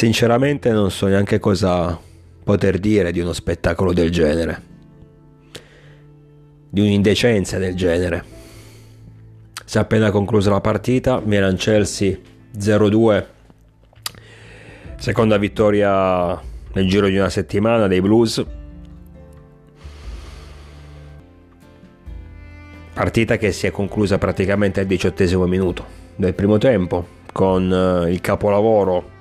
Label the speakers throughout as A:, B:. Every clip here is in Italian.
A: Sinceramente non so neanche cosa poter dire di uno spettacolo del genere, di un'indecenza del genere. Si è appena conclusa la partita, Milan Chelsea 0-2, seconda vittoria nel giro di una settimana dei Blues. Partita che si è conclusa praticamente al diciottesimo minuto del primo tempo con eh, il capolavoro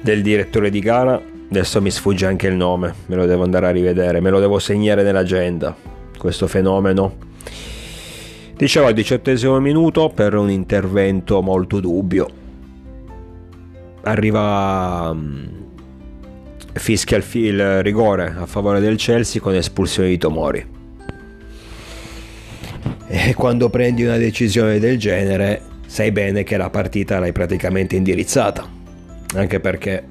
A: del direttore di gara. Adesso mi sfugge anche il nome, me lo devo andare a rivedere, me lo devo segnare nell'agenda. Questo fenomeno. Dicevo al diciottesimo minuto per un intervento molto dubbio. Arriva mm, fischia il, rigore a favore del Chelsea con espulsione di Tomori. E quando prendi una decisione del genere, sai bene che la partita l'hai praticamente indirizzata. Anche perché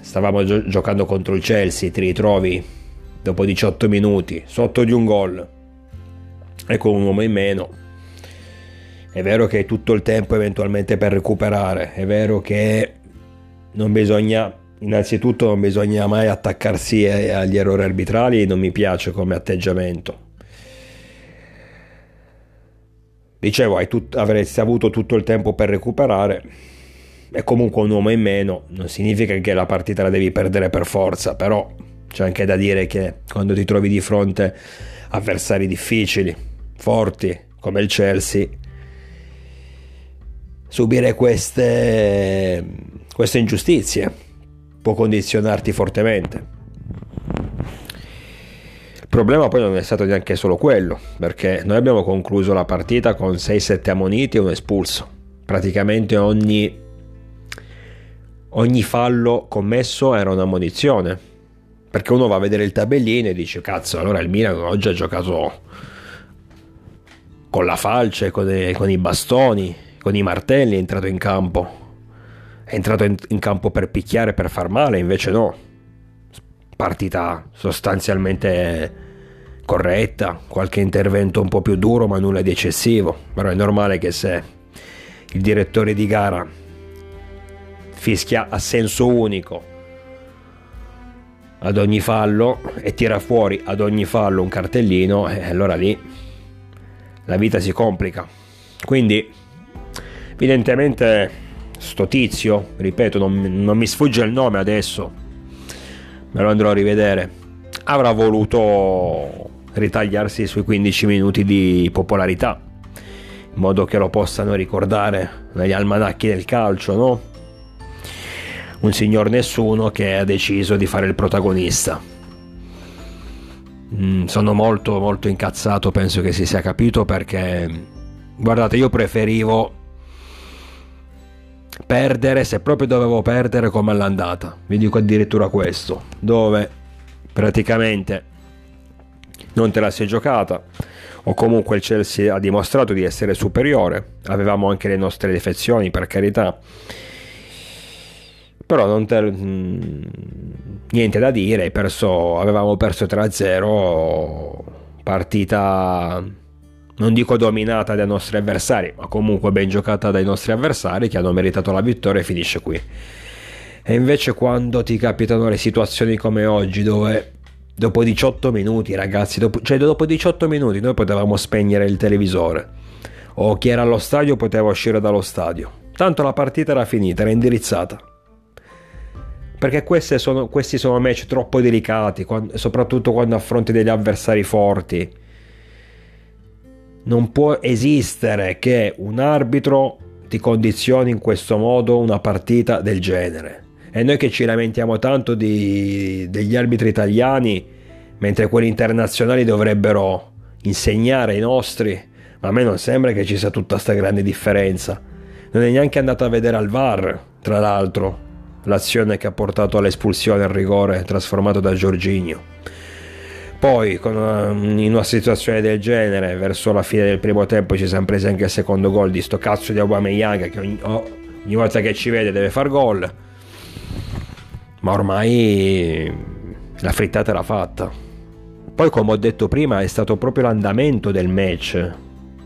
A: stavamo gio- giocando contro il Chelsea, ti ritrovi dopo 18 minuti sotto di un gol e con un uomo in meno. È vero che hai tutto il tempo eventualmente per recuperare, è vero che non bisogna, innanzitutto non bisogna mai attaccarsi agli errori arbitrali, non mi piace come atteggiamento. Dicevo, tut- avresti avuto tutto il tempo per recuperare e comunque un uomo in meno non significa che la partita la devi perdere per forza, però c'è anche da dire che quando ti trovi di fronte avversari difficili, forti come il Chelsea, subire queste, queste ingiustizie può condizionarti fortemente. Il problema poi non è stato neanche solo quello, perché noi abbiamo concluso la partita con 6-7 ammoniti e un espulso. Praticamente ogni, ogni fallo commesso era un'ammonizione. Perché uno va a vedere il tabellino e dice, cazzo, allora il Milan oggi ha giocato con la falce, con, con i bastoni, con i martelli è entrato in campo. È entrato in, in campo per picchiare, per far male, invece no. Partita sostanzialmente corretta, qualche intervento un po' più duro, ma nulla di eccessivo. Però è normale che se il direttore di gara fischia a senso unico ad ogni fallo e tira fuori ad ogni fallo un cartellino, eh, allora lì la vita si complica. Quindi Evidentemente sto tizio, ripeto, non, non mi sfugge il nome adesso, me lo andrò a rivedere, avrà voluto ritagliarsi sui 15 minuti di popolarità, in modo che lo possano ricordare negli almanacchi del calcio, no? Un signor nessuno che ha deciso di fare il protagonista. Mm, sono molto molto incazzato, penso che si sia capito perché guardate, io preferivo perdere, se proprio dovevo perdere come all'andata, vi dico addirittura questo, dove praticamente non te la sei giocata o comunque il Chelsea ha dimostrato di essere superiore, avevamo anche le nostre defezioni per carità, però non te, mm, niente da dire, perso, avevamo perso 3-0, partita non dico dominata dai nostri avversari, ma comunque ben giocata dai nostri avversari che hanno meritato la vittoria e finisce qui. E invece quando ti capitano le situazioni come oggi dove dopo 18 minuti ragazzi, dopo, cioè dopo 18 minuti noi potevamo spegnere il televisore o chi era allo stadio poteva uscire dallo stadio. Tanto la partita era finita, era indirizzata. Perché sono, questi sono match troppo delicati, quando, soprattutto quando affronti degli avversari forti non può esistere che un arbitro ti condizioni in questo modo una partita del genere. E noi che ci lamentiamo tanto di, degli arbitri italiani, mentre quelli internazionali dovrebbero insegnare ai nostri, ma a me non sembra che ci sia tutta questa grande differenza. Non è neanche andato a vedere al VAR, tra l'altro, l'azione che ha portato all'espulsione al rigore trasformato da Giorginio. Poi una, in una situazione del genere, verso la fine del primo tempo ci siamo presi anche il secondo gol di sto cazzo di Aubameyang che ogni, ogni volta che ci vede deve far gol. Ma ormai la frittata era fatta. Poi come ho detto prima è stato proprio l'andamento del match,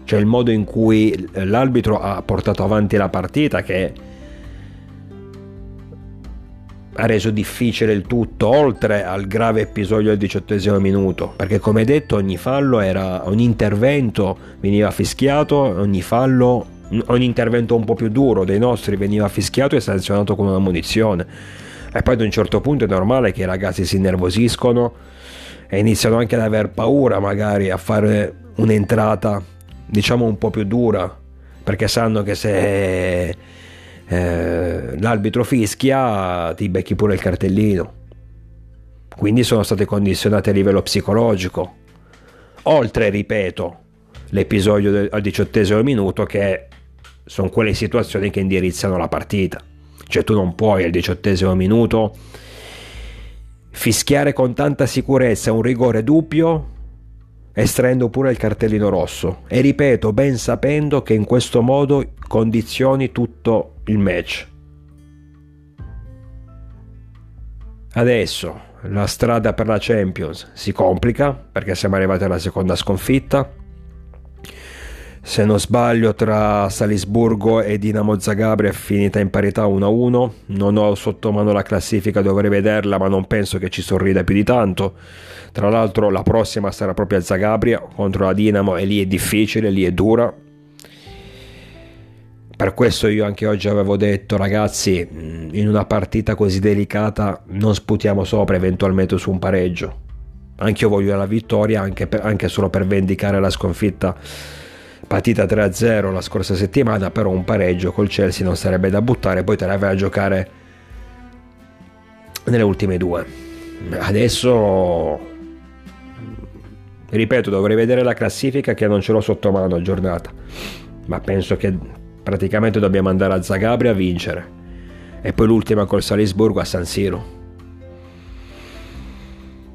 A: cioè il modo in cui l'arbitro ha portato avanti la partita che ha reso difficile il tutto, oltre al grave episodio del diciottesimo minuto, perché come detto ogni fallo era, ogni intervento veniva fischiato, ogni fallo, ogni intervento un po' più duro dei nostri veniva fischiato e sanzionato con una munizione. E poi ad un certo punto è normale che i ragazzi si innervosiscono e iniziano anche ad aver paura magari a fare un'entrata diciamo un po' più dura, perché sanno che se eh, l'arbitro fischia ti becchi pure il cartellino. Quindi sono state condizionate a livello psicologico. Oltre, ripeto, l'episodio del, al diciottesimo minuto che sono quelle situazioni che indirizzano la partita. Cioè tu non puoi al diciottesimo minuto fischiare con tanta sicurezza un rigore dubbio estraendo pure il cartellino rosso e ripeto ben sapendo che in questo modo condizioni tutto il match. Adesso la strada per la Champions si complica perché siamo arrivati alla seconda sconfitta. Se non sbaglio tra Salisburgo e Dinamo Zagabria è finita in parità 1-1. Non ho sotto mano la classifica, dovrei vederla, ma non penso che ci sorrida più di tanto. Tra l'altro la prossima sarà proprio a Zagabria contro la Dinamo e lì è difficile, lì è dura per questo io anche oggi avevo detto, ragazzi, in una partita così delicata non sputiamo sopra eventualmente su un pareggio. Anche io voglio la vittoria, anche, per, anche solo per vendicare la sconfitta partita 3-0 la scorsa settimana, però un pareggio col Chelsea non sarebbe da buttare, poi te la vai a giocare nelle ultime due. Adesso, ripeto, dovrei vedere la classifica che non ce l'ho sotto mano a giornata, ma penso che praticamente dobbiamo andare a Zagabria a vincere e poi l'ultima col Salisburgo a San Siro.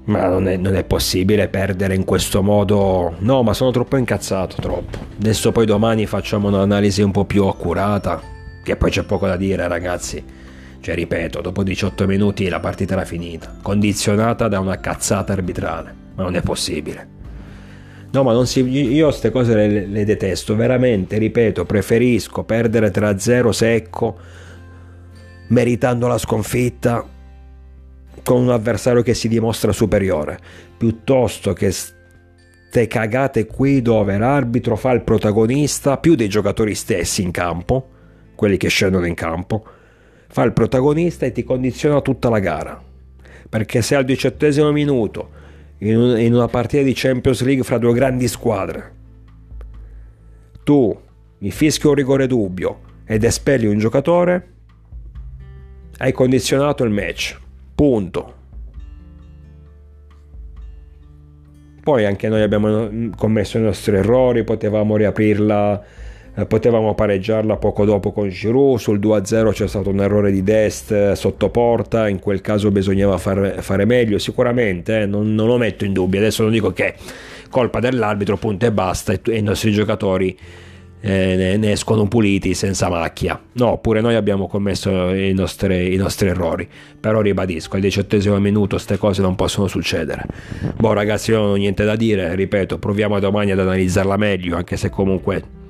A: Ma non è, non è, possibile perdere in questo modo. No, ma sono troppo incazzato, troppo. Adesso poi domani facciamo un'analisi un po' più accurata. Che poi c'è poco da dire, ragazzi. Cioè, ripeto, dopo 18 minuti la partita era finita. Condizionata da una cazzata arbitrale. Ma non è possibile. No, ma si, io queste cose le, le detesto, veramente, ripeto, preferisco perdere 3-0 secco, meritando la sconfitta, con un avversario che si dimostra superiore, piuttosto che ste cagate qui dove l'arbitro fa il protagonista più dei giocatori stessi in campo, quelli che scendono in campo, fa il protagonista e ti condiziona tutta la gara. Perché se al diciottesimo minuto in, un, in una partita di Champions League fra due grandi squadre. Tu mi fischi un rigore dubbio ed espelli un giocatore, hai condizionato il match. Punto. Poi anche noi abbiamo commesso i nostri errori, potevamo riaprirla eh, potevamo pareggiarla poco dopo con Giroud, sul 2-0 c'è stato un errore di Dest eh, sotto porta, in quel caso bisognava far, fare meglio, sicuramente, eh, non, non, lo metto in dubbio, adesso non dico che colpa dell'arbitro, punto e basta, e, e i nostri giocatori eh, ne, ne, escono puliti senza macchia. No, pure noi abbiamo commesso i nostri, i nostri errori, però ribadisco, al diciottesimo minuto queste cose non possono succedere. Boh ragazzi, io non ho niente da dire, ripeto, proviamo domani ad analizzarla meglio, anche se comunque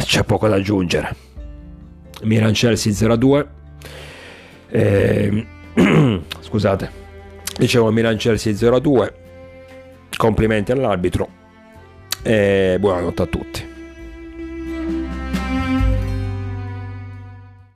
A: c'è poco da aggiungere. Milan Chelsea 0-2. Eh, scusate, dicevo Milan Chelsea 0-2. Complimenti all'arbitro e buonanotte a tutti.